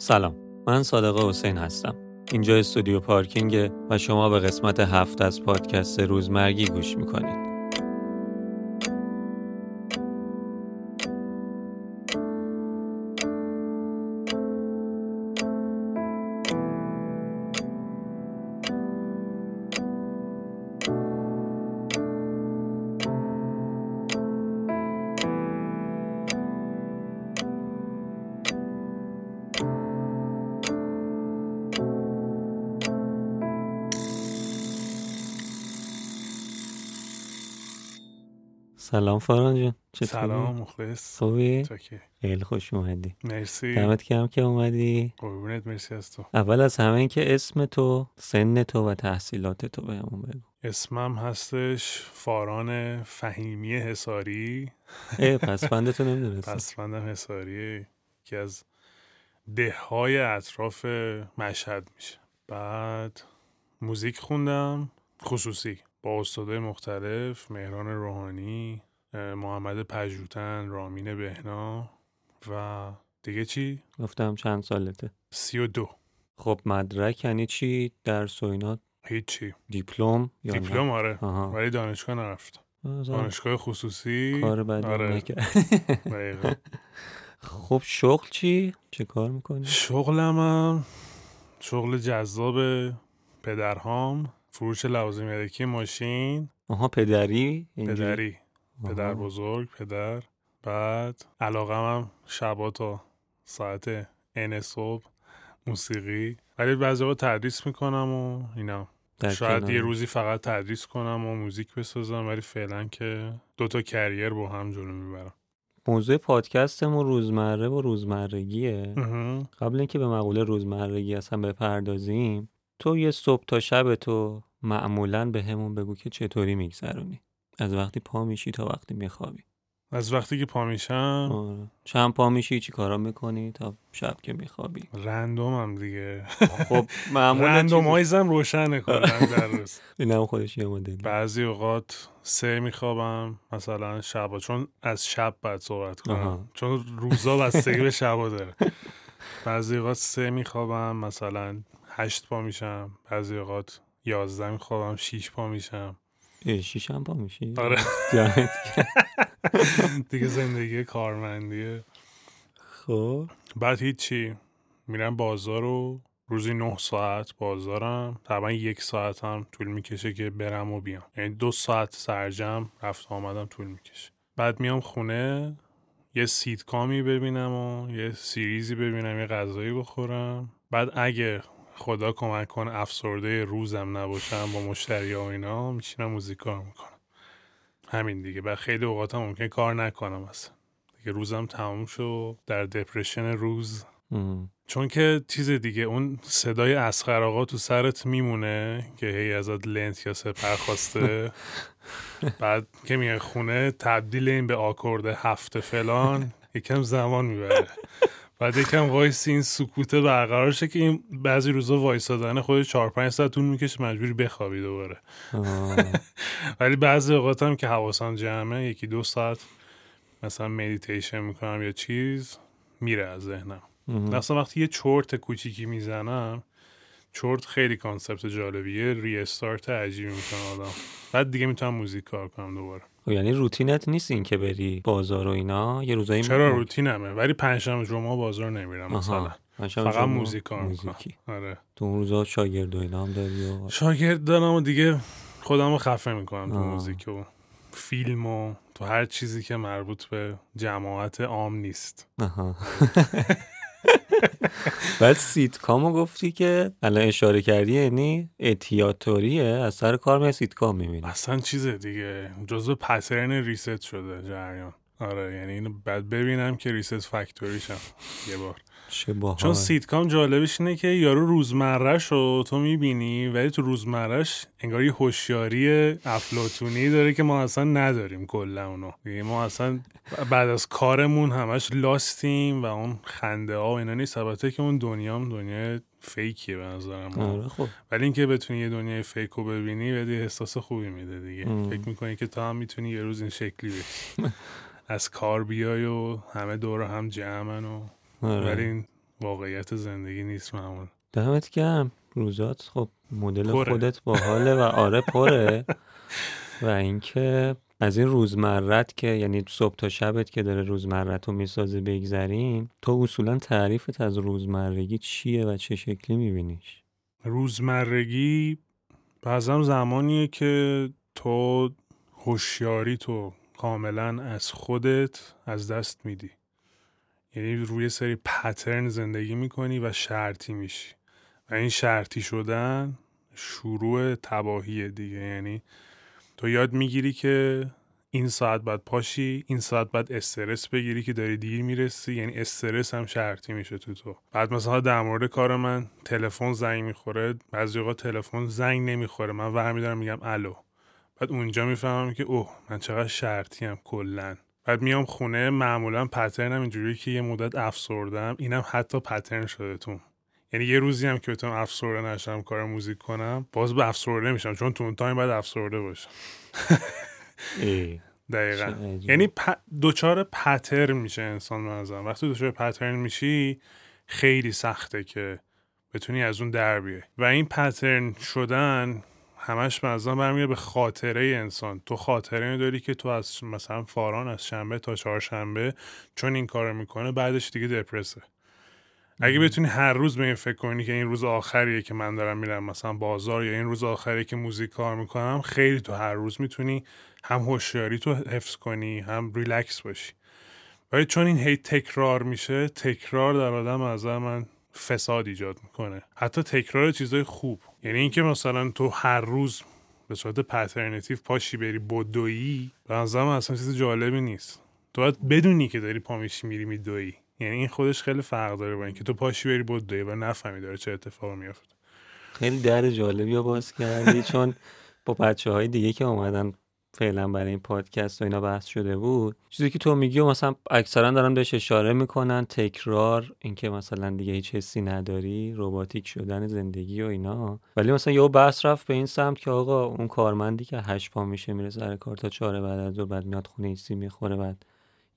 سلام من صادق حسین هستم. اینجا استودیو پارکینگ و شما به قسمت هفت از پادکست روزمرگی گوش می‌کنید. سلام فاران جان چطوری؟ سلام مخلص. خوبی؟ خیلی خوش اومدی. مرسی. دمت کم که اومدی. قربونت مرسی از تو. اول از همه این که اسم تو سن تو و تحصیلات تو بهمون بگو. اسمم هستش فاران فهیمی حساری اه پس فندتو نمی‌دونستم. پسفندم حساری که از ده های اطراف مشهد میشه. بعد موزیک خوندم خصوصی با استادای مختلف مهران روحانی. محمد پژوتن رامین بهنا و دیگه چی؟ گفتم چند سالته. سی و دو. خب مدرک یعنی چی؟ درس و اینا؟ هیچی. دیپلم یا؟ دیپلم آره. آها. ولی دانشگاه نرفتم بازم دانشگاه خصوصی. کار بدی آره. خب شغل چی؟ چه کار می‌کنی؟ شغلمم شغل جذاب پدرهام فروش لوازم یدکی ماشین. آها پدری؟ پدری. پدر بزرگ پدر بعد علاقمم شبا تا ساعت ان صبح موسیقی. ولی بعضی وقت تدریس می‌کنم و اینا. شاید. یه روزی فقط تدریس کنم و موزیک بسازم ولی فعلا که دوتا کریر با هم جلو می‌برم. موضوع پادکستمون روزمره و روزمرگیه. قبل اینکه به مقوله روزمرگی اصلا بپردازیم تو یه صبح تا شب تو معمولا به همون بگو که چطوری میگذرونی. از وقتی پا میشی تا وقتی میخوابی. از وقتی که پا میشم؟ آره. چند پا میشی چی کارا می‌کنی تا شب که میخوابی؟ رندومم دیگه. خب معمولا رندومایزم روشنه کلا در روز. اینم خودش یه مدلی. بعضی اوقات سه میخوابم مثلا شبا چون از شب بعد صحبت کنم. آها. چون روزا بستگی به شبا داره. بعضی اوقات سه میخوابم مثلا هشت پا میشم. بعضی اوقات یازده میخوابم شیش پا میشم. اه، شیشم پا میشی؟ آره. دیگه زندگی کارمندیه خب. بعد هیچی. میرم بازار رو روزی نه ساعت بازارم. تقریبا یک ساعت هم طول می‌کشه که برم و بیام. یعنی دو ساعت سرجم رفت آمدم طول می‌کشه. بعد میام خونه یه سیتکامی ببینم و یه سیریزی ببینم یه غذایی بخورم. بعد اگه خدا کمک کن افسرده روزم نباشم با مشتری و اینا. میشینم موزیک کار می‌کنم. همین دیگه. بعد خیلی اوقات هم ممکن کار نکنم اصلا. دیگه روزم تموم شد. در دپرشن روز. ام. چون که چیز دیگه اون صدای اسخر آقا تو سرت میمونه که هی ازت لنت یا سپر خواسته. بعد که میای خونه تبدیل این به آکورد هفته فلان. یکم زمان می‌بره. بعد یکم وایسی این سکوته برقرار شه که این بعضی روزا وایسادن خود 4 5 ساعت طول می‌کشه مجبوری بخوابی دوباره. ولی بعضی اوقات هم که حواسم جمعه یکی دو ساعت مثلا مدیتیشن می‌کنم یا چیز میره از ذهنم ام. اصلا وقتی یه چرت کوچیکی می‌زنم چرت خیلی concept جالبیه restart عجیبی می‌کنه آدم بعد دیگه می‌تونم موزیک کار کنم دوباره یعنی روتینت نیست این که بری بازار و اینا؟ یه روزایی چرا روتینمه؟ ولی پنجشنبه جمعه بازار نمیرم مثلا. فقط موزیک کار موزیکی. آره. تو اون روزا شاگرد و اینا هم داری و شاگرد دارم و دیگه خودم رو خفه می‌کنم تو. موزیک و فیلم و تو هر چیزی که مربوط به جماعت عام نیست. بعد سیتکامو گفتی که الان اشاره کردی یعنی اتیاتوریه از سر کار می سیتکام می‌بینی. اصلا چیز دیگه. جزو پترن ریست شده جریان. آره یعنی اینو بعد ببینم که ریست فکتوریشم یه بار. چه باحال. چون سیتکام جالبش اینه که یارو روزمرهش رو تو می‌بینی ولی تو روزمرهش انگار یه هوشیاری افلاتونی داره که ما اصلا نداریم کلا اونو. دیگه ما اصلا بعد از کارمون همش لاستیم و اون خنده ها و اینا نیست. البته که اون دنیام دنیا فیکیه به نظرم. آره خب. ولی اینکه بتونی یه دنیای فیک رو ببینی یه احساس خوبی میده دیگه. ام. فکر می‌کنی که تو هم می‌تونی یه روز این شکلی بشی. از کار بیای و همه دور هم جمعن و. ولی این واقعیت زندگی نیست معمول دمت گرم. روزات خب مدل خودت باحاله و آره پره. و اینکه از این روزمرت که یعنی صبح تا شبت که داره روزمرت رو می‌سازه بگذریم تو اصولا تعریفت از روزمرگی چیه و چه شکلی میبینیش؟ روزمرگی بعضم زمانیه که تو هوشیاری تو کاملا از خودت از دست میدی. یعنی روی سری پترن زندگی می‌کنی و شرطی میشی. و این شرطی شدن شروع تباهی دیگه. یعنی تو یاد می‌گیری که این ساعت بعد پاشی این ساعت بعد استرس بگیری که داری دیر می‌رسی. یعنی استرس هم شرطی میشه تو تو. بعد مثلا در مورد کار من تلفن زنگ می‌خوره. بعضی اوقات تلفن زنگ نمی‌خوره. من ور دارم میگم الو. بعد اونجا می‌فهمم که اوه من چقدر شرطی‌ام کلا. بعد میام خونه معمولا pattern م اینجوری که یه مدت افسردم. اینم حتی pattern شده تو. یعنی یه روزی هم که بتونم افسرده نشم کار موزیک کنم باز به افسرده میشم. چون تو اون تایم باید افسرده باشم. دقیقا. یعنی پ... دچار pattern میشه انسان به نظرم وقتی دچار pattern میشی خیلی سخته که بتونی از اون در بیای. و این pattern شدن همش منظرم برمیگه به خاطره انسان. تو خاطره داری که تو از مثلا فاران از شنبه تا چهارشنبه چون این کارو می‌کنه بعدش دیگه دپرسه. اگه بتونی هر روز به این فکر کنی که این روز آخریه که من دارم میرم مثلا بازار یا این روز آخریه که موزیک کار می‌کنم خیلی تو هر روز می‌تونی هم هوشیاری تو حفظ کنی هم ریلکس باشی. ولی چون این هی تکرار میشه تکرار در آدم از من فساد ایجاد می‌کنه. حتی تکرار چیزای خوب. یعنی اینکه مثلا تو هر روز به صورت patternative پاشی بری بدویی به نظرم اصلا چیز جالبی نیست. تو باید بدونی که داری پامیشی میری میدویی. یعنی این خودش خیلی فرق داره با اینکه تو پاشی بری بدویی و نفهمی داره چه اتفاقی میافته. خیلی در جالبی باز کردی چون با بچه های دیگه که اومدن فعلا برای این پادکست و اینا بحث شده بود. چیزی که تو میگی و مثلا اکثرا دارن بهش اشاره می‌کنن تکرار اینکه مثلا دیگه هیچ حسی نداری رباتیک شدن زندگی و اینا. ولی مثلا یه بحث رفت به این سمت که آقا اون کارمندی که هشت پا میشه میره سر کار تا چهار بعد از بعد میاد خونه ایسی می‌خوره بعد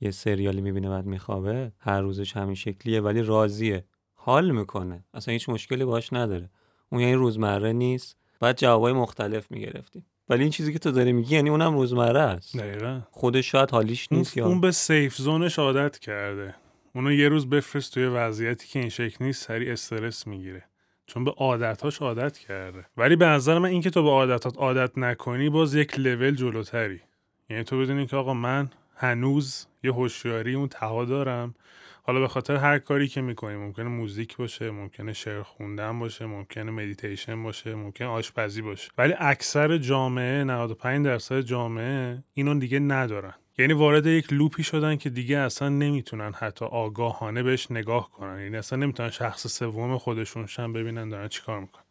یه سریالی می‌بینه بعد میخوابه. هر روزش همین شکلیه ولی راضیه. حال می‌کنه. اصلا هیچ مشکلی باش نداره. اون یعنی روزمره نیست. بعد جوابای مختلف می‌گرفتیم. ولی این چیزی که تو داری میگی یعنی اونم روزمره است. دقیقا. خودش شاید حالیش نیست اون, اون به سیف زونش عادت کرده. اونو یه روز بفرست توی وضعیتی که این شکل نیست سری استرس می‌گیره. چون به عادتهاش عادت کرده. ولی به نظر من اینکه تو به عادتات عادت نکنی باز یک لول جلوتری. یعنی تو بدونی که آقا من هنوز یه هوشیاری اون ته‌ها دارم. حالا به خاطر هر کاری که می‌کنیم ممکنه موزیک باشه ممکنه شعر خوندن باشه ممکنه مدیتیشن باشه ممکنه آشپزی باشه. ولی اکثر جامعه 95 درصد جامعه اینو دیگه ندارن. یعنی وارد یک loop ی شدن که دیگه اصلا نمی‌تونن حتی آگاهانه بهش نگاه کنن. یعنی اصلا نمی‌تونن شخص سوم خودشون شن ببینن دارن چیکار می‌کنن.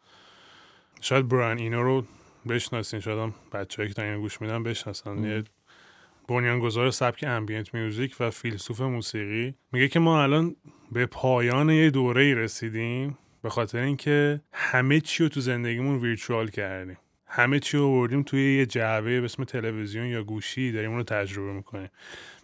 شاید بران اینو رو بشناسین. شاید هم بچه‌ای که اینو گوش میدن بشناسن. یه بنیانگذار سبک امبینت میوزیک و فیلسوف موسیقی میگه که ما الان به پایان یه دوره ای رسیدیم به خاطر اینکه همه چی رو تو زندگیمون ویرچوال کردیم. همه چی رو بردیم توی یه جعبه به اسم تلویزیون یا گوشی داریم اون رو تجربه می‌کنیم.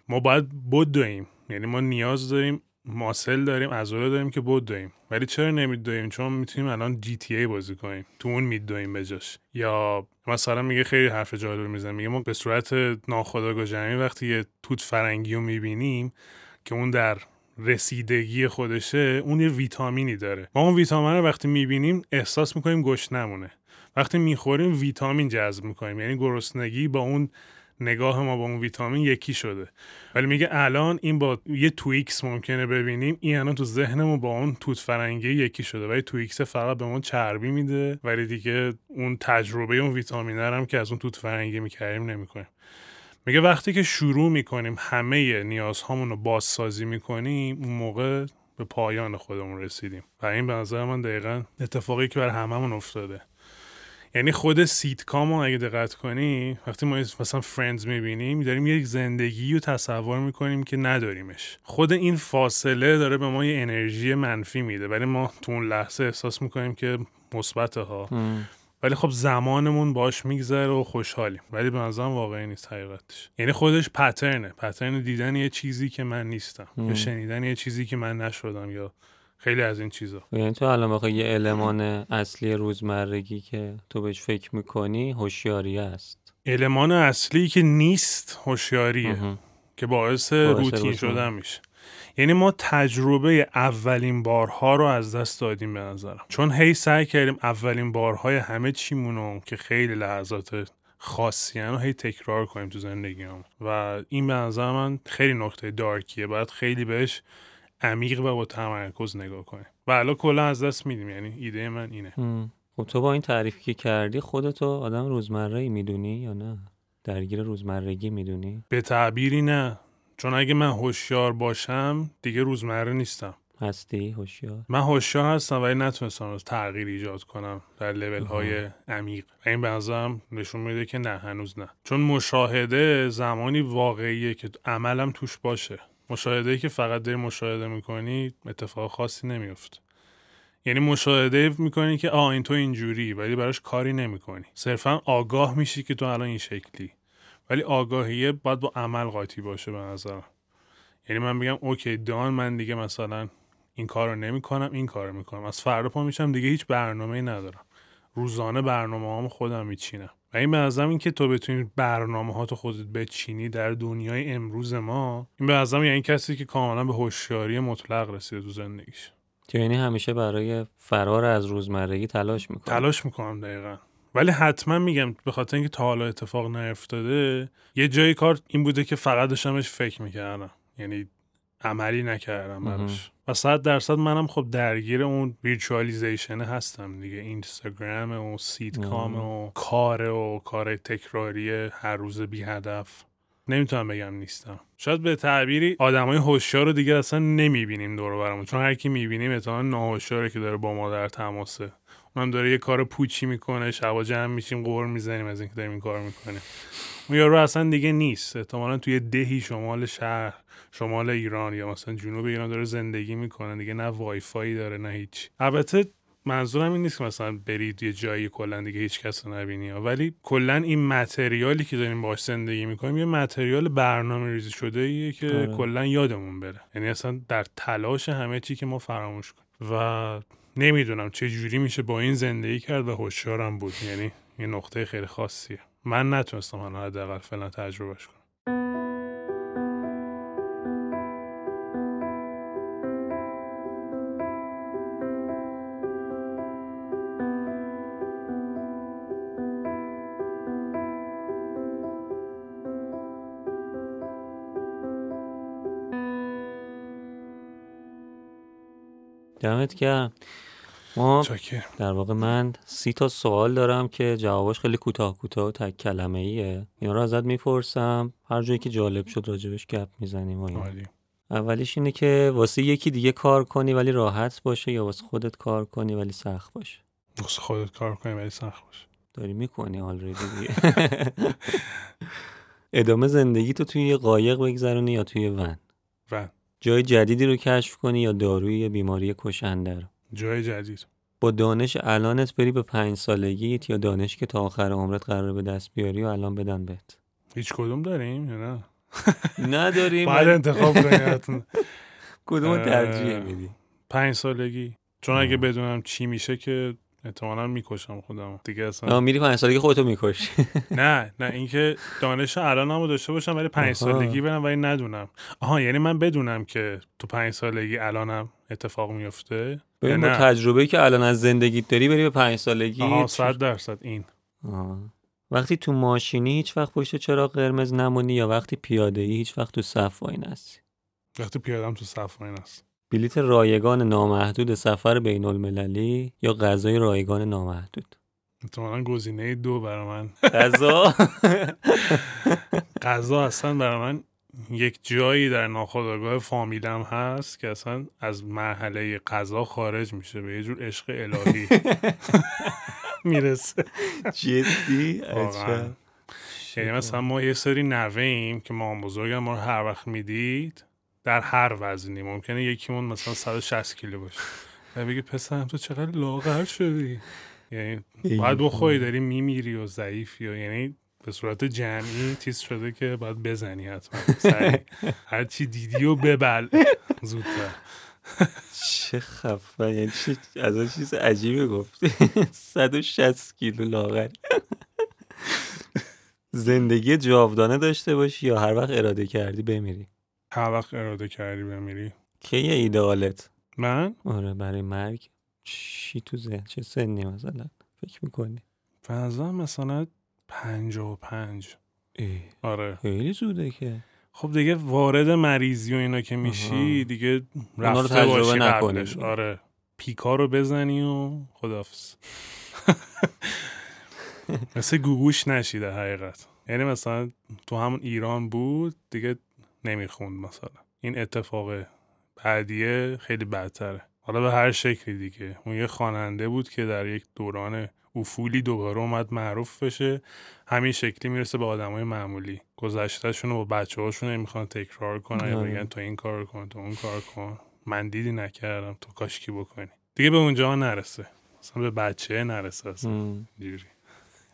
ما باید بدویم. یعنی ما نیاز داریم ماسل داریم عضله داریم که بود داریم. ولی چرا نمیدویم چون می‌تونیم الان جی تی ای بازی کنیم. تو اون میدویم بجاش یا مثلا میگه خیلی حرف جالب می‌زنه. میگه ما به صورت ناخودآگاه جمعی وقتی یه توت فرنگی رو می‌بینیم که اون در رسیدگی خودشه اون یه ویتامینی داره. ما اون ویتامین رو وقتی می‌بینیم احساس می‌کنیم گشت نمونه وقتی می‌خوریم ویتامین جذب می‌کنیم. یعنی گرسنگی با اون نگاه ما با اون ویتامین یکی شده. ولی میگه الان این با یه تویکس ممکنه ببینیم. این الان تو ذهنمون با اون توت فرنگی یکی شده. ولی تویکس فقط به ما چربی میده. ولی دیگه اون تجربه اون ویتامین هم که از اون توت فرنگی می‌کردیم نمی‌کنیم. میگه وقتی که شروع می‌کنیم همه نیازهامون رو بازسازی می‌کنیم اون موقع به پایان خودمون رسیدیم. و این به نظر من دقیقا اتفاقی که بر هممون افتاده. یعنی خود سیتکام رو اگه دقت کنی وقتی ما مثلا Friends می‌بینیم داریم یک زندگی رو تصور می‌کنیم که نداریمش. خود این فاصله داره به ما یه انرژی منفی میده. ولی ما تو اون لحظه احساس می‌کنیم که مثبت ها. ولی خب زمانمون باش میگذره و خوشحالیم. ولی به نظرم واقعی نیست حقیقتش. یعنی خودش پترنه پترن دیدن یه چیزی که من نیستم. یا شنیدن یه چیزی که من نشدم یا خیلی از این چیزا. یعنی تو الان بخوای یه المان اصلی روزمرگی که تو بهش فکر می‌کنی هوشیاری است. المان اصلی که نیست هوشیاریه. که باعث, روتین شدن میشه. یعنی ما تجربه اولین بارها رو از دست دادیم به نظرم. چون هی سعی کردیم اولین بارهای همه چیمونو که خیلی لحظات خاصی و هی تکرار کنیم تو زندگی هم. و این به نظر من خیلی نقطه دارکیه. باید خیلی بهش عمیق و با تمرکز نگاه کنیم و الان کلا از دست میدیم یعنی ایده من اینه. خب تو با این تعریفی که کردی خودتو آدم روزمره ای می‌دونی یا نه؟ درگیر روزمرگی می‌دونی؟ به تعبیری نه. چون اگه من هوشیار باشم دیگه روزمره نیستم. هستی؟ هوشیار؟ من هوشیار هستم ولی نتونستم تغییر ایجاد کنم در لول های عمیق. این به نظرم نشون میده که نه هنوز نه. چون مشاهده زمانی واقعیه که عملم توش باشه. مشاهده که فقط داری مشاهده می‌کنی اتفاق خاصی نمیفت یعنی مشاهده می‌کنی که آ این تو اینجوری ولی براش کاری نمی‌کنی. صرفا آگاه میشی که تو الان این شکلی. ولی آگاهیه باید با عمل قاطی باشه به نظرم. یعنی من بگم اوکی دان من دیگه مثلا این کار رو نمی کنم این کار رو می‌کنم. از فردا پا میشم دیگه هیچ برنامه ای ندارم. روزانه برنامه هم خودم میچینم. و این به نظرم این که تو بتونی برنامه ها تو خودت بچینی در دنیای امروز ما این به نظرم یعنی کسی که کاملا به هوشیاری مطلق رسیده تو زندگیش. یعنی همیشه برای فرار از روزمرگی تلاش می‌کنم تلاش می‌کنم دقیقا. ولی حتما میگم به خاطر اینکه تا حالا اتفاق نیفتاده یه جایی کار این بوده که فقط داشتمش فکر می‌کردم. یعنی عملی نکردم براش. و صد درصد منم خب درگیر اون virtualization هستم دیگه. اینستاگرام و سیت کام و کار و کار تکراری هر روز بی هدف. نمی‌تونم بگم نیستم. شاید به تعبیری آدمای هوشیار رو دیگه اصلا نمی‌بینیم دور برمون. چون هر کی می‌بینیم احتمالاً ناهوشیاره که داره با ما در تماسه. اونم داره یه کار پوچی می‌کنه شبا جمع میشیم قور می‌زنیم از اینکه داریم این کار می‌کنیم. اون یارو اصلا دیگه نیست. احتمالا توی دهی شمال شهر. شمال ایران یا مثلا جنوب ایران داره زندگی می‌کنه. دیگه نه وایفایی داره نه هیچ. البته منظورم این نیست که مثلا برید یه جایی کلا دیگه هیچ کس رو نبینی. ولی کلا این متریالی که داریم باش زندگی می‌کنیم یه متریال برنامه ریزی شده ایه که آره. کلا یادمون بره. یعنی اصلا در تلاش همه چی که ما فراموش کنیم. و نمی‌دونم چه جوری میشه با این زندگی کرد و هوشیارم بود. یعنی یه نقطه خیلی خاصیه. من نتونستم حالا حداقل فعلا تجربهش کنم. دمت گرم. ما در واقع من سی تا سوال دارم که جوابش خیلی کوتاه کوتاه و تک کلمه ایه اینا رو ازت می‌پرسم. هر جایی که جالب شد راجبش گپ می‌زنیم اولیش اینه که واسه یکی دیگه کار کنی ولی راحت باشه یا واسه خودت کار کنی ولی سخت باشه؟ واسه خودت کار کنی ولی سخت باشه. داری می‌کنی آلردی ادامه زندگی تو توی یه قایق بگذرونی یا توی ون؟ ون. جای جدیدی رو کشف کنی یا داروی یا بیماری کشنده رو؟ جای جدید. با دانش الانت بری به پنج سالگیت یا دانش که تا آخر عمرت قرار به دست بیاری و الان بدن بهت. هیچ کدوم داریم یا نه؟ نداریم بعد انتخاب کنیم کدوم ترجیح میدی؟ پنج سالگی. چون اگه بدونم چی میشه که احتمالا می‌کشم خودم. دیگه اصلا میری پنج سالگی خودتو می‌کشی. نه نه اینکه دانش الانمو داشته باشم ولی پنج سالگی برم ولی ندونم. آها یعنی من بدونم که تو پنج سالگی الانم اتفاق میفته ببین با تجربه که الان از زندگیت داری بری به پنج سالگی آها صد درصد این. آه. وقتی تو ماشینی هیچ وقت پشت چرا قرمز نمونی یا وقتی پیاده ای هیچ وقت تو صف وای نستی وقتی پیادم تو صف وای نست بلیت رایگان نامحدود سفر بین المللی یا غذای رایگان نامحدود؟ احتمالا گزینه دو برای من. غذا؟ غذا اصلا برای من یک جایی در ناخودآگاه فامیلم هست که اصلا از مرحله غذا خارج میشه به یه جور عشق الهی می‌رسه. جدی؟ یعنی مثلا ما یه سری نوه ایم که ما بزرگم ما رو هر وقت می‌دید در هر وزنی. ممکنه یکیمون مثلا 160 کیلو باشه. و بگی پسرم تو چقدر لاغر شدی؟ یعنی باید بخوری داری میمیری و ضعیفی و یعنی به صورت جمعی تیز شده که باید بزنی حتما. هر چی دیدی و ببل. زودتر. چه خفه. یعنی چی؟ از چیز عجیبه گفتی. 160 کیلو لاغر. زندگی جاودانه داشته باشی یا هر وقت اراده کردی بمیری؟ هر وقت اراده کردی بمیری. کی ایدئالت؟ من؟ آره برای مرگ. چی تو ذهن؟ چه سنی مثلا؟ فکر می‌کنی؟ نظرم مثلا پنج و پنج. آره. خیلی زوده که. خب دیگه وارد مریضی و اینا که میشی دیگه رو رفته تجربه باشی. قبلش. آره. پیکا رو بزنی و خدافز مثل گوگوش نشیده حقیقت. یعنی مثلا تو همون ایران بود دیگه نمی‌خوند مثلا. این اتفاق بعدیه خیلی بدتره. حالا به هر شکلی دیگه. اون یه خواننده بود که در یک دوران افولی دوباره اومد معروف بشه. همین شکلی می‌رسه به آدمای معمولی. گذشتهشون رو با بچه هاشون می‌خوان تکرار کنن یا آره. بگن تو این کار کن تو اون کار کن. من دیدی نکردم تو کاشکی بکنی؟ دیگه به اونجا نرسه. اصلا به بچه نرسه اصلا.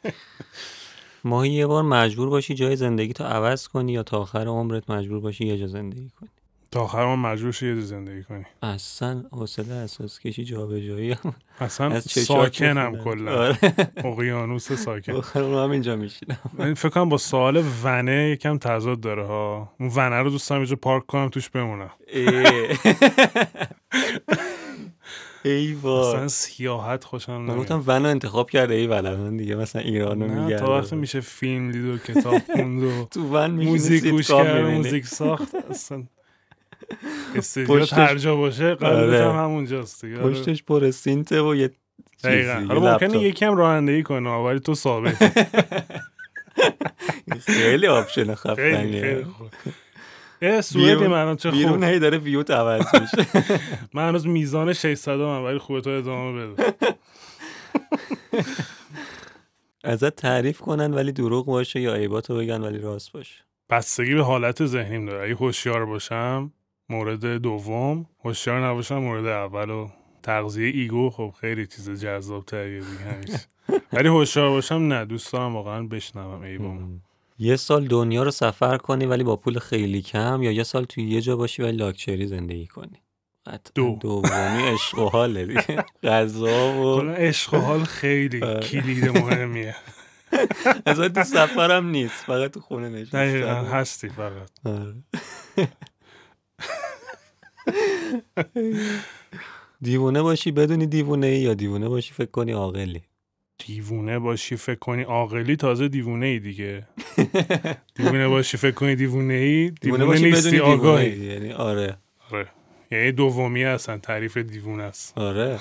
ماهی یه بار مجبور باشی جای زندگی تو عوض کنی یا تا آخر عمرت مجبور باشی یه جا زندگی کنی؟ تا آخر ما مجبور شی یه جا زندگی کنی. اصلا حوصله اساس کشی جابجایی هم اصلا از ساکنم. کلا. آره. اقیانوس ساکن. آخر عمر هم اینجا میشینم. من فکر کنم با سوال ونه یکم تضاد داره ها. اون ونه رو دوست دارم یه جا پارک کنم توش بمونم. ای مثلا وای سیاحت خوشم من نمیاد. گفتم ونو انتخاب کرده ای من دیگه مثلا ایرانو میگرده. تا وقتی میشه فیلم دید و کتاب خوند و تو ون موزیک گوش کرد. موزیک ساخت اصلا استدیو پشتش- هر جا باشه قلبت آره. هم همونجاست دیگه آره. پشتش پر سینته و یه دقیقاً. حالا ممکنه هم رانندگی کنه ولی تو ثابت. خیلی آپشن خفنیه. اه سوئدی من چه خوب. بیرون هی داره ویوت عوض میشه. من هنوز میزان 600 هم ولی خوبه تو ادامه بده. ازت تعریف کنن ولی دروغ باشه یا عیباتو بگن ولی راست باشه. بستگی به حالت ذهنیم داره. اگه هوشیار باشم مورد دوم. هوشیار نباشم مورد اول و تغذیه ایگو. خب خیلی چیز جذاب تریه دیگه ولی هوشیار باشم نه دوست دارم واقعا بشنوم ایبام یه سال دنیا رو سفر کنی ولی با پول خیلی کم یا یه سال توی یه جا باشی ولی لاکچری زندگی کنی قطعاً دو. دومی عشق و حاله دیگه غذا و عشق و حال خیلی آره. کلید مهمیه اصلا تو سفرم نیست فقط تو خونه دقیقا نشستم هستی فقط آره. دیوونه باشی بدونی دیوونه ای یا دیوونه باشی فکر کنی عاقلی دیوونه باشی فکر کنی عاقلی تازه دیوونه ای دیگه. دیوونه باشی فکر کنی دیوونه ای دیوونه, باشی نیستی دیوونه آگاهی. یعنی آره. آره. یعنی دومی هستن تعریف دیوونه است. آره.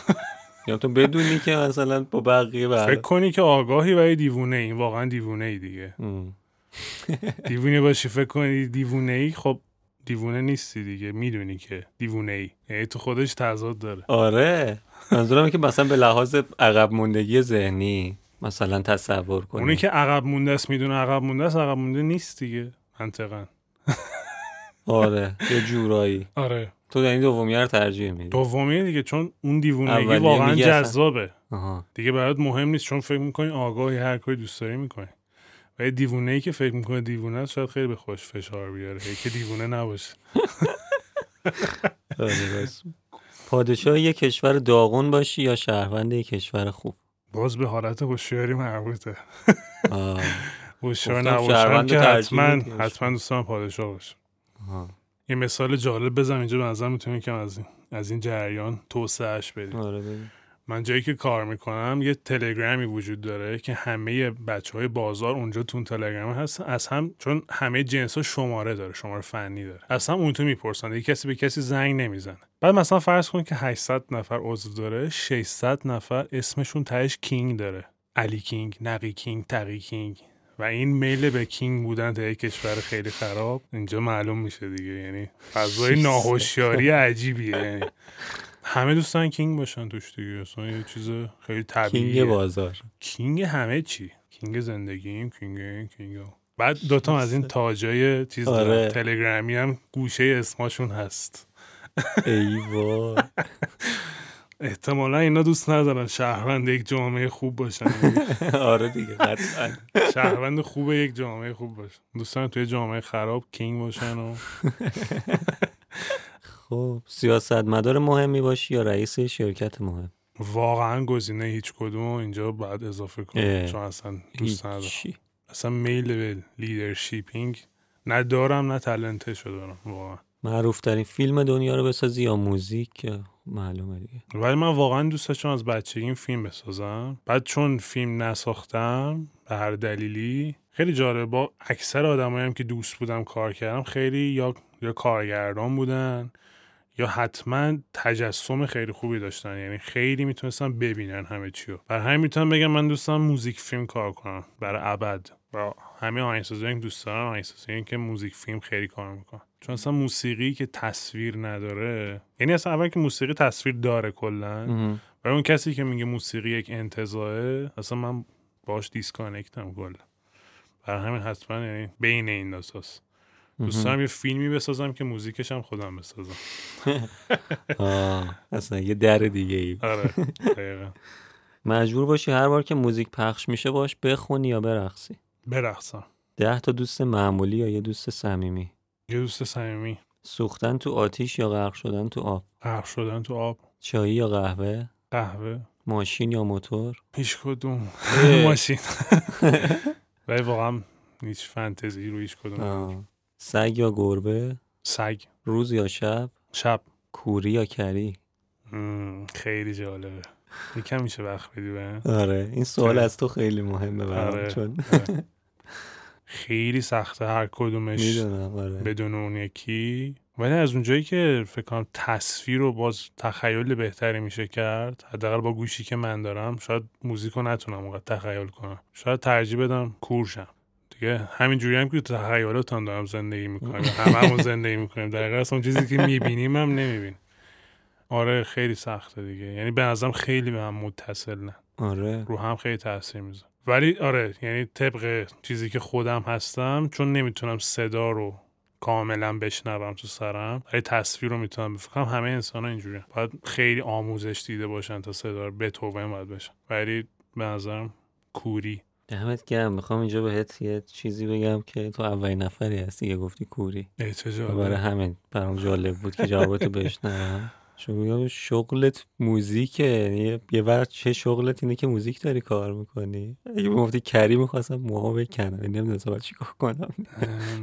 یا تو بدونی که مثلا با بقیه فکر بر کنی که آگاهی ولی دیوونه ای واقعا دیوونه ای دیگه. دیوونه باشی فکر کنی دیوونه ای خب دیوونه نیستی دیگه می‌دونی که دیوونه ای یعنی تو خودش تضاد داره. آره. منظورم که مثلا به لحاظ عقب موندگی ذهنی مثلا تصور کنی. اونی که عقب مونده است می‌دونه عقب مونده است عقب مونده نیست دیگه منطقا. آره یه جورایی. آره. تو یعنی دومی رو ترجیح میدی. دومی دیگه چون اون دیوونگی واقعا. جذابه. دیگه برات مهم نیست چون فکر می‌کنی آگاهی هر کاری دوست داری می‌کنی. ولی دیوونه ای که فکر می‌کنه دیوونه است شاید خیلی به خوش فشار بیاره که دیوونه نباشه آره. پادشاه یه کشور داغون باشی یا شهروند یه کشور خوب باز به حالت هوشیاری مربوطه. هوشیار نباشم که حتما. حتما دوست دارم پادشاه باشم. یه مثال جالب بزنم اینجا به نظر می‌تونیم که از این از این جریان توسعهش بدیم آره. من جایی که کار می‌کنم یه تلگرامی وجود داره که همه بچه های بازار اونجا تو اون تلگرام هستن از هم چون همه جنس ها شماره داره شماره فنی داره. از هم اون تو می‌پرسن. یه کسی به کسی زنگ نمی‌زنه. بعد مثلا فرض کن که 800 نفر عضو داره 600 نفر اسمشون تهش کینگ داره. علی king نقی king تقی king. و این میل به king بودن در یک کشور خیلی خراب اینجا معلوم میشه دیگه. یعنی فضای 600. ناهوشیاری عجیبیه. یعنی همه دوستان king باشن توش دیگه. اصلا یه چیز خیلی طبیعیه. king بازار. king همه چی. king زندگیم king king. بعد دوتا از این تاجای چیز آره. تلگرامی هم گوشه اسمشون هست. ای وای. احتمالا اینا دوست ندارن شهروند یک جامعه خوب باشن. آره دیگه قطعا. شهروند خوب یک جامعه خوب باشن. دوستان توی جامعه خراب king باشن و خب سیاستمدار مهمی باشی یا رئیس شرکت مهم؟ واقعا گزینه هیچ کدوم اینجا باید اضافه کنم. چون اصلا دوست ندارم. اصلا میل به leadershipping نه دارم نه talent شو دارم واقعا. معروف ترین فیلم دنیا رو بسازی یا موزیک؟ معلومه دیگه. ولی من واقعا دوست داشتم از بچگی این فیلم بسازم. بعد چون فیلم نساختم به هر دلیلی خیلی جالب با اکثر آدمایی هم که دوست بودم کار کردم خیلی یا یا کارگردان بودن یا حتما تجسم خیلی خوبی داشتن. یعنی خیلی می‌تونستن ببینن همه چیو. برای همین می‌تونم بگم من دوستم موزیک فیلم کار کنم. برای ابد. و همه آهنگسازایی که دوست دارم آهنگسازایی که موزیک فیلم خیلی کار می‌کنن. چون اصلا موسیقی که تصویر نداره یعنی اصلا اول که موسیقی تصویر داره کلا. و اون کسی که میگه موسیقی یک انتظاره اصلا من باش دیسکانکتم کلا. برای همین حتما یعنی بین این داستاست دوست دارم یه فیلمی بسازم که موزیکش هم خودم بسازم. اصلا یه در دیگه ای. آره مجبور باشی هر بار که موزیک پخش میشه باش بخونی یا برقصی؟ برقصم. ده تا دوست معمولی یا یه دوست صمیمی؟ یه دوست صمیمی. سوختن تو آتیش یا غرق شدن تو آب؟ غرق شدن تو آب. چایی یا قهوه؟ قهوه. ماشین یا موتور؟ هیچ کدوم. ماشین. ولی واقعا هیچ فانتزی رو هیچ کدوم. سگ یا گربه؟ سگ. روز یا شب؟ شب. کوری یا کری؟ خیلی جالبه. یکم میشه وقت بدی به؟ آره این سوال چرا؟ از تو خیلی مهمه برام آره. چون خیلی سخته هر کدومش. می‌دونم آره. بدون اون یکی. ولی از اونجایی که فکر کنم تصویر رو باز تخیل بهتری میشه کرد حداقل با گوشی که من دارم شاید موزیک رو نتونم اونقدر تخیل کنم. شاید ترجیح بدم کورشم دیگه. همین جوری هم که تو دارم زندگی می‌کنم. هممون زندگی می‌کنیم. دقیقا اصلا اون چیزی که می‌بینیم هم نمی‌بینیم. آره خیلی سخته دیگه. یعنی به نظرم خیلی به هم متصل نه. آره. رو هم خیلی تاثیر می‌ذاره. ولی آره یعنی طبق چیزی که خودم هستم چون نمی‌تونم صدا رو کاملا بشنوم تو سرم ولی تصویر رو می‌تونم بفکرم همه انسان ها اینجوری باید خیلی آموزش دیده باشن تا صدا رو بتوون باید بشن. ولی به نظرم کوری. دمت گرم می‌خوام اینجا بهت یه چیزی بگم که تو اولین نفری هستی که گفتی کوری. برای همین برام جالب بود که جوابتو بشنوم میگم شغلت موزیکه یعنی یه وقت چه شغلت اینه که موزیک داری کار می‌کنی اگه گفتی کری می‌خواستم موها بکنم یعنی نمی‌دونم باید چیکار کنم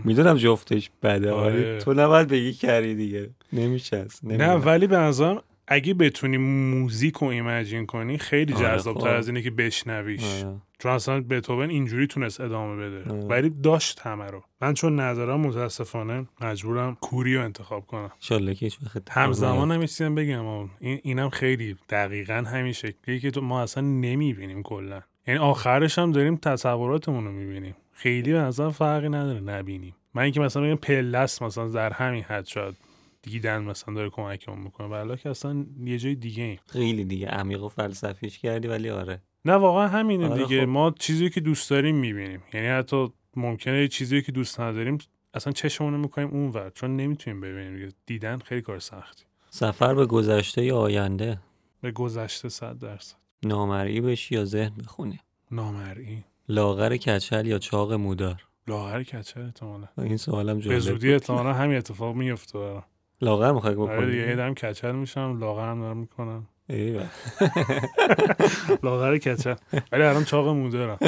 می‌دونم جفتش بده آره. تو نباید بگی کری دیگه نمیشه. نه. ولی به نظرم اگه بتونی موزیک رو ایمجین کنی خیلی آره، جذابتر خب. از اینه که بشنویش آره. چون اصلا بتوون اینجوری تونست ادامه بده آره. ولی داشت همه رو من چون ندارم متاسفانه مجبورم کوری رو انتخاب کنم انشالله که هیچ وقت همزمان هم چیزی بگم آه. این اینم خیلی دقیقا همین شکلیه که تو ما اصلا نمی‌بینیم کلا یعنی آخرش هم داریم تصوراتمون رو می‌بینیم خیلی به نظر فرقی نداره نبینیم من اینکه مثلا بگم پلس مثلا در همین حد شاید دیدن مثلا داره کمکمون می‌کنه. ولی که اصلا یه جای دیگه ایم. خیلی دیگه عمیق و فلسفیش کردی ولی آره. نه واقعا همینه آره دیگه. خب. ما چیزی که دوست داریم می‌بینیم. یعنی حتی ممکنه چیزی که دوست نداریم اصلا چشمون می‌کنیم اون ور. چون نمی‌تونیم ببینیم دیدن خیلی کار سختی. سفر به گذشته یا آینده؟ به گذشته صد درصد. نامرئی بشی یا ذهن بخونی؟ نامرئی. لاغر کچل یا چاق مودار؟ لاغر کچه احتمالا. این سوالم جالب به زودی احتمالا همین اتفاق میفته برام. لاغر می‌خوای آره دیگه بکنی هیدم کچل میشم لاغرم دارم می‌کنم. لاغر کچل. ولی الان چاق موده دارم.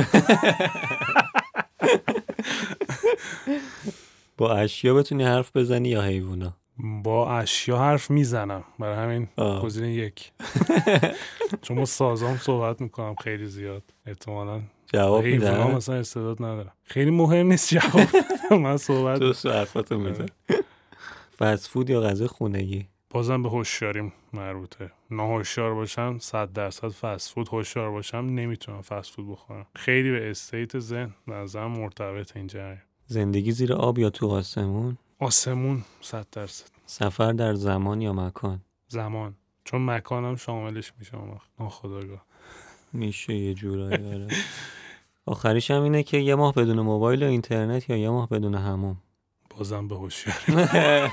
با اشیا بتونی حرف بزنی یا حیوونا؟ با اشیا حرف می‌زنم. برای همین. گزینه یک. چون با سازام صحبت می‌کنم خیلی زیاد. احتمالا جواب حیوانا میدن مثلا استعداد ندارم. خیلی مهم نیست جواب من صحبت تو حرفاتو میزن فست فود یا غذا خونگی؟ بازم به هوشیاریم مربوطه. ناهوشیار باشم صد درصد فست فود هوشیار باشم نمی‌تونم فست فود بخورم. خیلی به استیت ذهن نظرم مرتبط این جریان. زندگی زیر آب یا تو آسمون؟ آسمون صد درصد. سفر در زمان یا مکان؟ زمان. چون مکانم شاملش میشه ناخودآگاه. میشه یه جورایی آره. آخریش هم اینه که یه ماه بدون موبایل و اینترنت یا یه ماه بدون هموم بازم به هوشیاری.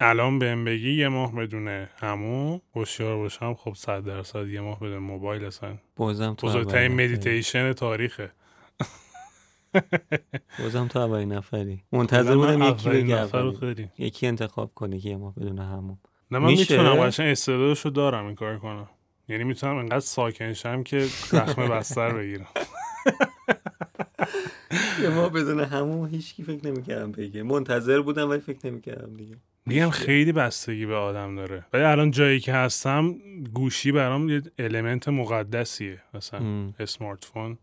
الان بهم بگی یه ماه بدون همون هوشیار باشم خب صد درصد یه ماه بدون موبایل اصلا. بازم تو بزرگترین مدیتیشن تاریخه. بازم تو اولین نفری. منتظر بودم یکی بگه یکی انتخاب کنه که ما بدون همون نه من؟ می‌تونم قشنگ استعدادشو دارم این کار کنم. یعنی می‌تونم انقدر ساکن شم که زخم بستر بگیرم. که ما بدون همون هیچکی فکر نمی‌کردم بگه. منتظر بودم ولی فکر نمی‌کردم دیگه. میگم خیلی بستگی به آدم داره. ولی الان جایی که هستم گوشی برام یه المنت مقدسیه. مثلا. اسمارت فون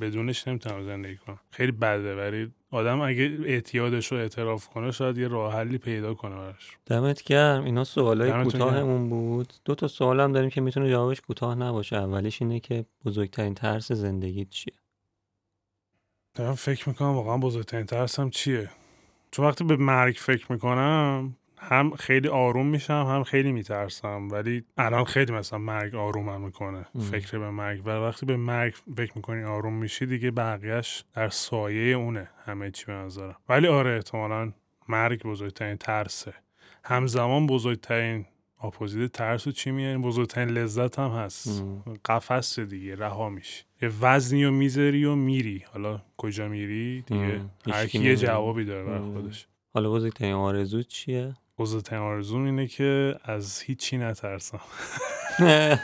بدونش نمی‌تونم زندگی کنم. خیلی بده ولی آدم اگه اعتیادش رو اعتراف کنه شاید یه راه حلی پیدا کنه براش. دمت گرم. اینا سوالای کوتاهمون بود. دو تا سوال هم داریم که می‌تونه جوابش کوتاه نباشه. اولیش اینه که بزرگترین ترس زندگی چیه؟ دارم فکر می‌کنم واقعا بزرگترین ترسم چیه؟ چون وقتی به مرگ فکر می‌کنم هم خیلی آروم میشم هم خیلی میترسم. ولی الان خیلی مثلا مرگ آرومم می‌کنه ام. فکر به مرگ. و وقتی به مرگ فکر می‌کنی آروم میشی دیگه بقیهش در سایه اونه همه چی به نظرم. ولی آره احتمالا مرگ بزرگترین ترسه. همزمان بزرگترین اپوزیت ترس و چی میاری بزرگترین لذت هم هست. قفس دیگه رها میشی یه وزنی رو می‌ذاری و میری. حالا کجا میری؟ دیگه. هر یه. جوابی داره ام. خودش. حالا بزرگترین آرزو چیه؟ بزرگترین آرزوم اینه که از هیچی نترسم.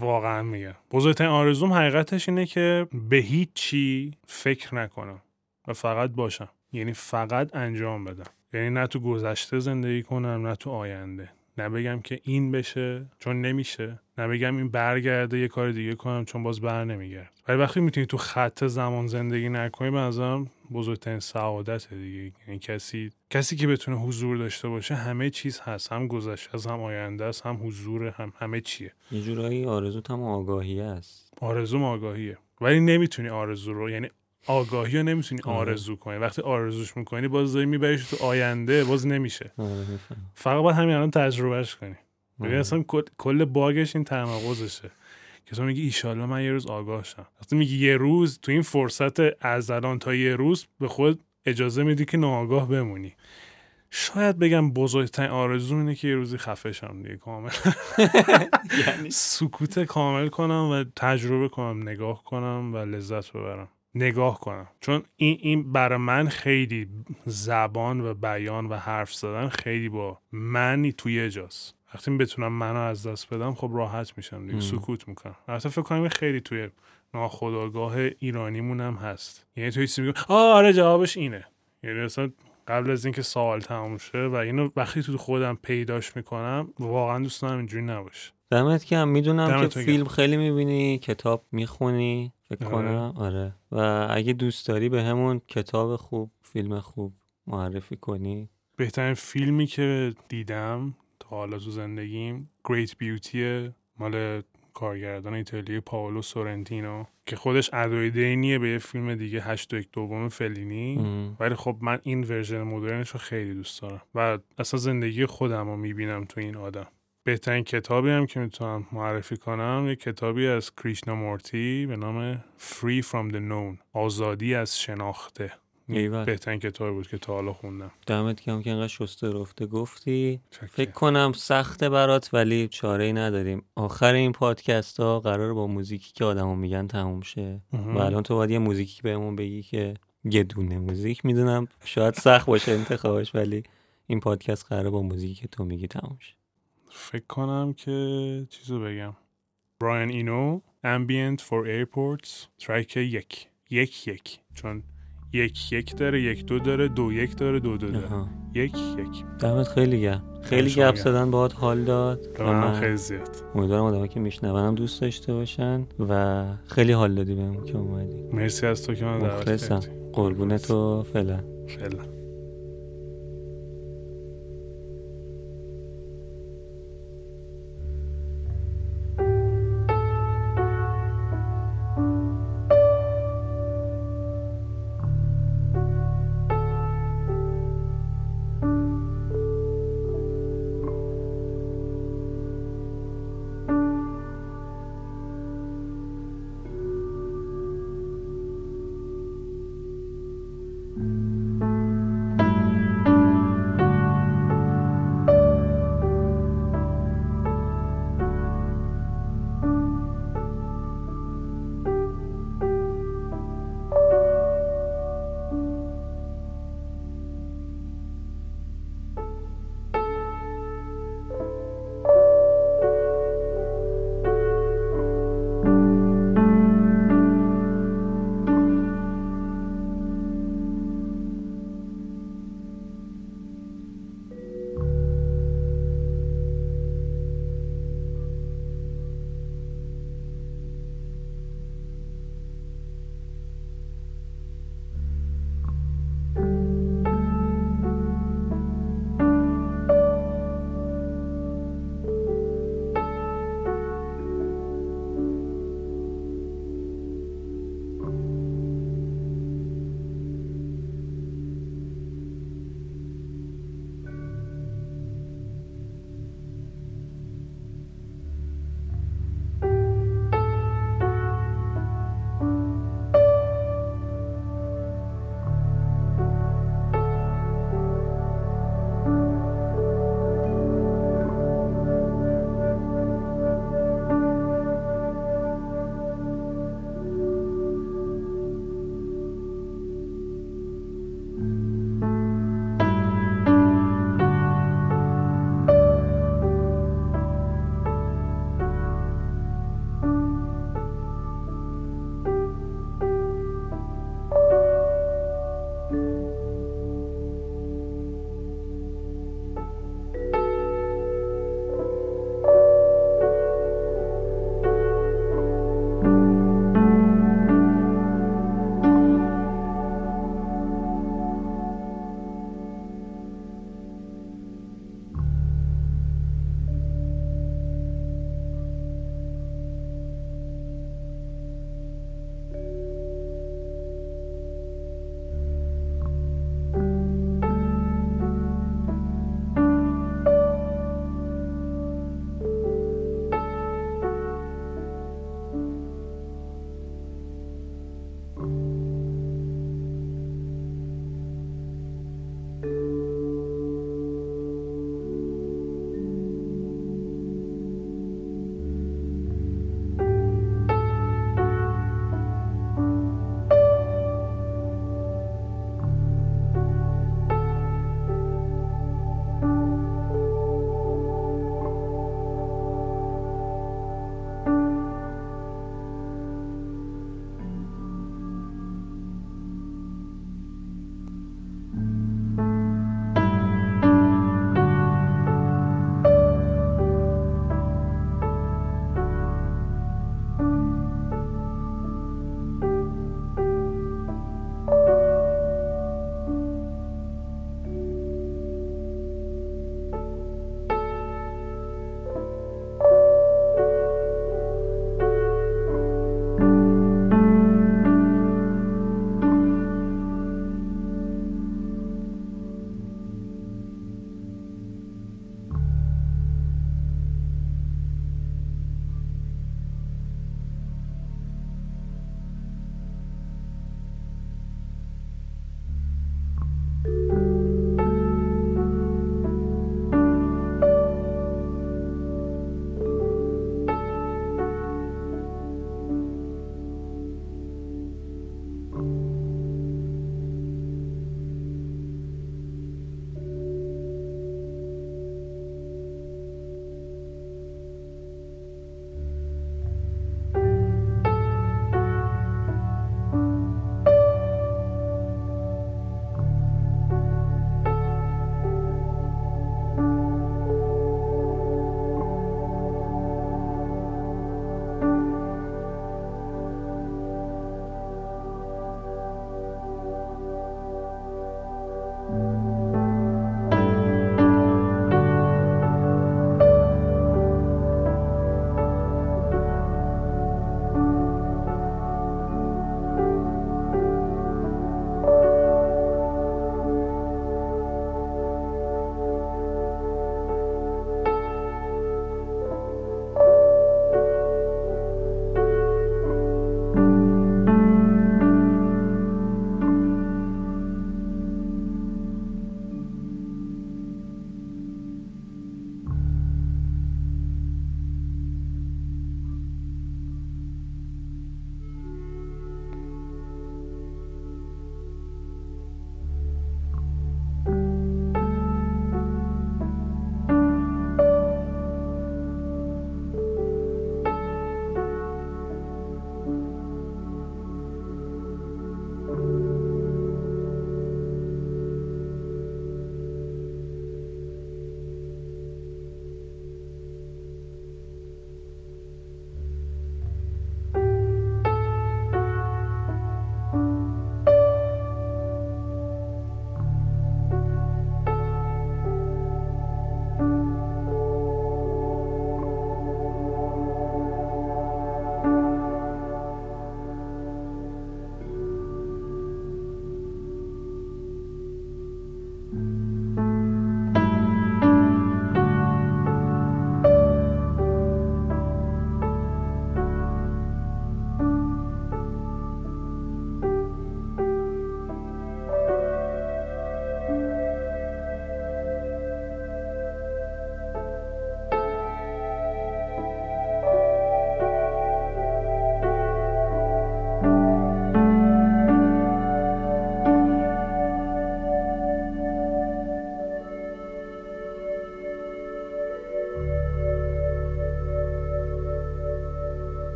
واقعا میگم. بزرگترین آرزوم حقیقتش اینه که به هیچ چی فکر نکنم. و فقط باشم. یعنی فقط انجام بدم. یعنی نه تو گذشته زندگی کنم نه تو آینده. نه بگم که این بشه چون نمیشه. نه بگم این برگرده یه کار دیگه کنم چون باز بر نمیگرد. ولی وقتی می‌تونی تو خط زمان زندگی نکنی به نظرم بزرگترین سعادت دیگه. یعنی کسی کسی که بتونه حضور داشته باشه همه چیز هست. هم گذشته است هم آینده است هم حضور هم همه چیه. یه جورایی آرزوت هم آگاهی است. آرزوم آگاهیه. ولی نمی‌تونی آرزو رو یعنی آگاهی رو نمی‌تونی آره. آرزو کنی. وقتی آرزوش می‌کنی باز داری میبریش تو آینده باز نمیشه. آره فقط باید همین الان تجربهش کنی. ببین آره. اصلا کل- باگش این تناقضشه که تو میگی ایشالله من یه روز آگاه شم. وقتی میگی یه روز تو این فرصت از الان تا یه روز به خود اجازه میدی که ناآگاه بمونی. شاید بگم بزرگترین آرزو اینه که یه روزی خفه شم دیگه کامل. یعنی؟ سکوت کامل کنم و تجربه کنم نگاه کنم و لذت ببرم. نگاه کنم. چون این این برای من خیلی زبان و بیان و حرف زدن خیلی با منی توی جاست. وقتی بتونم منو از دست بدم خب راحت میشم دیگه. سکوت می‌کنم. البته فکر کنم خیلی توی ناخودآگاه ایرانیمون هم هست. یعنی توی چیزی میگم آره جوابش اینه. یعنی اصلا قبل از اینکه سوال تموم شه و اینو وقتی تو خودم پیداش می‌کنم واقعا دوست دارم اینجوری نباشه. دمت گرم. می‌دونم که. فیلم خیلی می‌بینی کتاب می‌خونی فکر آره. کنم. آره. و اگه دوست داری به همون کتاب خوب فیلم خوب معرفی کنی. بهترین فیلمی که دیدم تا حالا تو زندگیم Great Beauty مال کارگردان ایتالیایی پاولو سورنتینو که خودش ادای دینیه به یه فیلم دیگه هشت و یک دوم فلینی. ام. ولی خب من این ورژن مدرنش رو خیلی دوست دارم و اصلا زندگی خودم رو می‌بینم تو این آدم. بهترین کتابی هم که می‌تونم معرفی کنم یه کتابی از کریشنا مورتی به نام Free from the Known آزادی از شناخته. ایول. بهترین کتابی بود که تا حالا خوندم. دمت گرم که اینقدر شسته رفته گفتی. چکه. فکر کنم سخته برات ولی چاره ای نداریم. آخر این پادکست ها قرار با موزیکی که آدمو میگن تموم شه. و الان تو باید یه موزیکی بهمون بگی که یه دونه موزیک. می‌دونم شاید سخت باشه انتخابش ولی این پادکست قرار با موزیکی که تو میگی تموم شه. فکر کنم که چیزو بگم. براین اینو Ambient for Airports ترک یک. یک یک. چون یک یک داره یک دو داره دو یک داره دو دو داره. آها. یک یک. دمت خیلی گرم. خیلی گپ. زدن باهات حال داد من خیلی زیاد. امیدوارم آدمایی که میشنونم دوست داشته باشن و خیلی حال دادی بهمون که اومدی. مرسی از تو که من دعوت کردی. قربون تو فعلا. فعلا.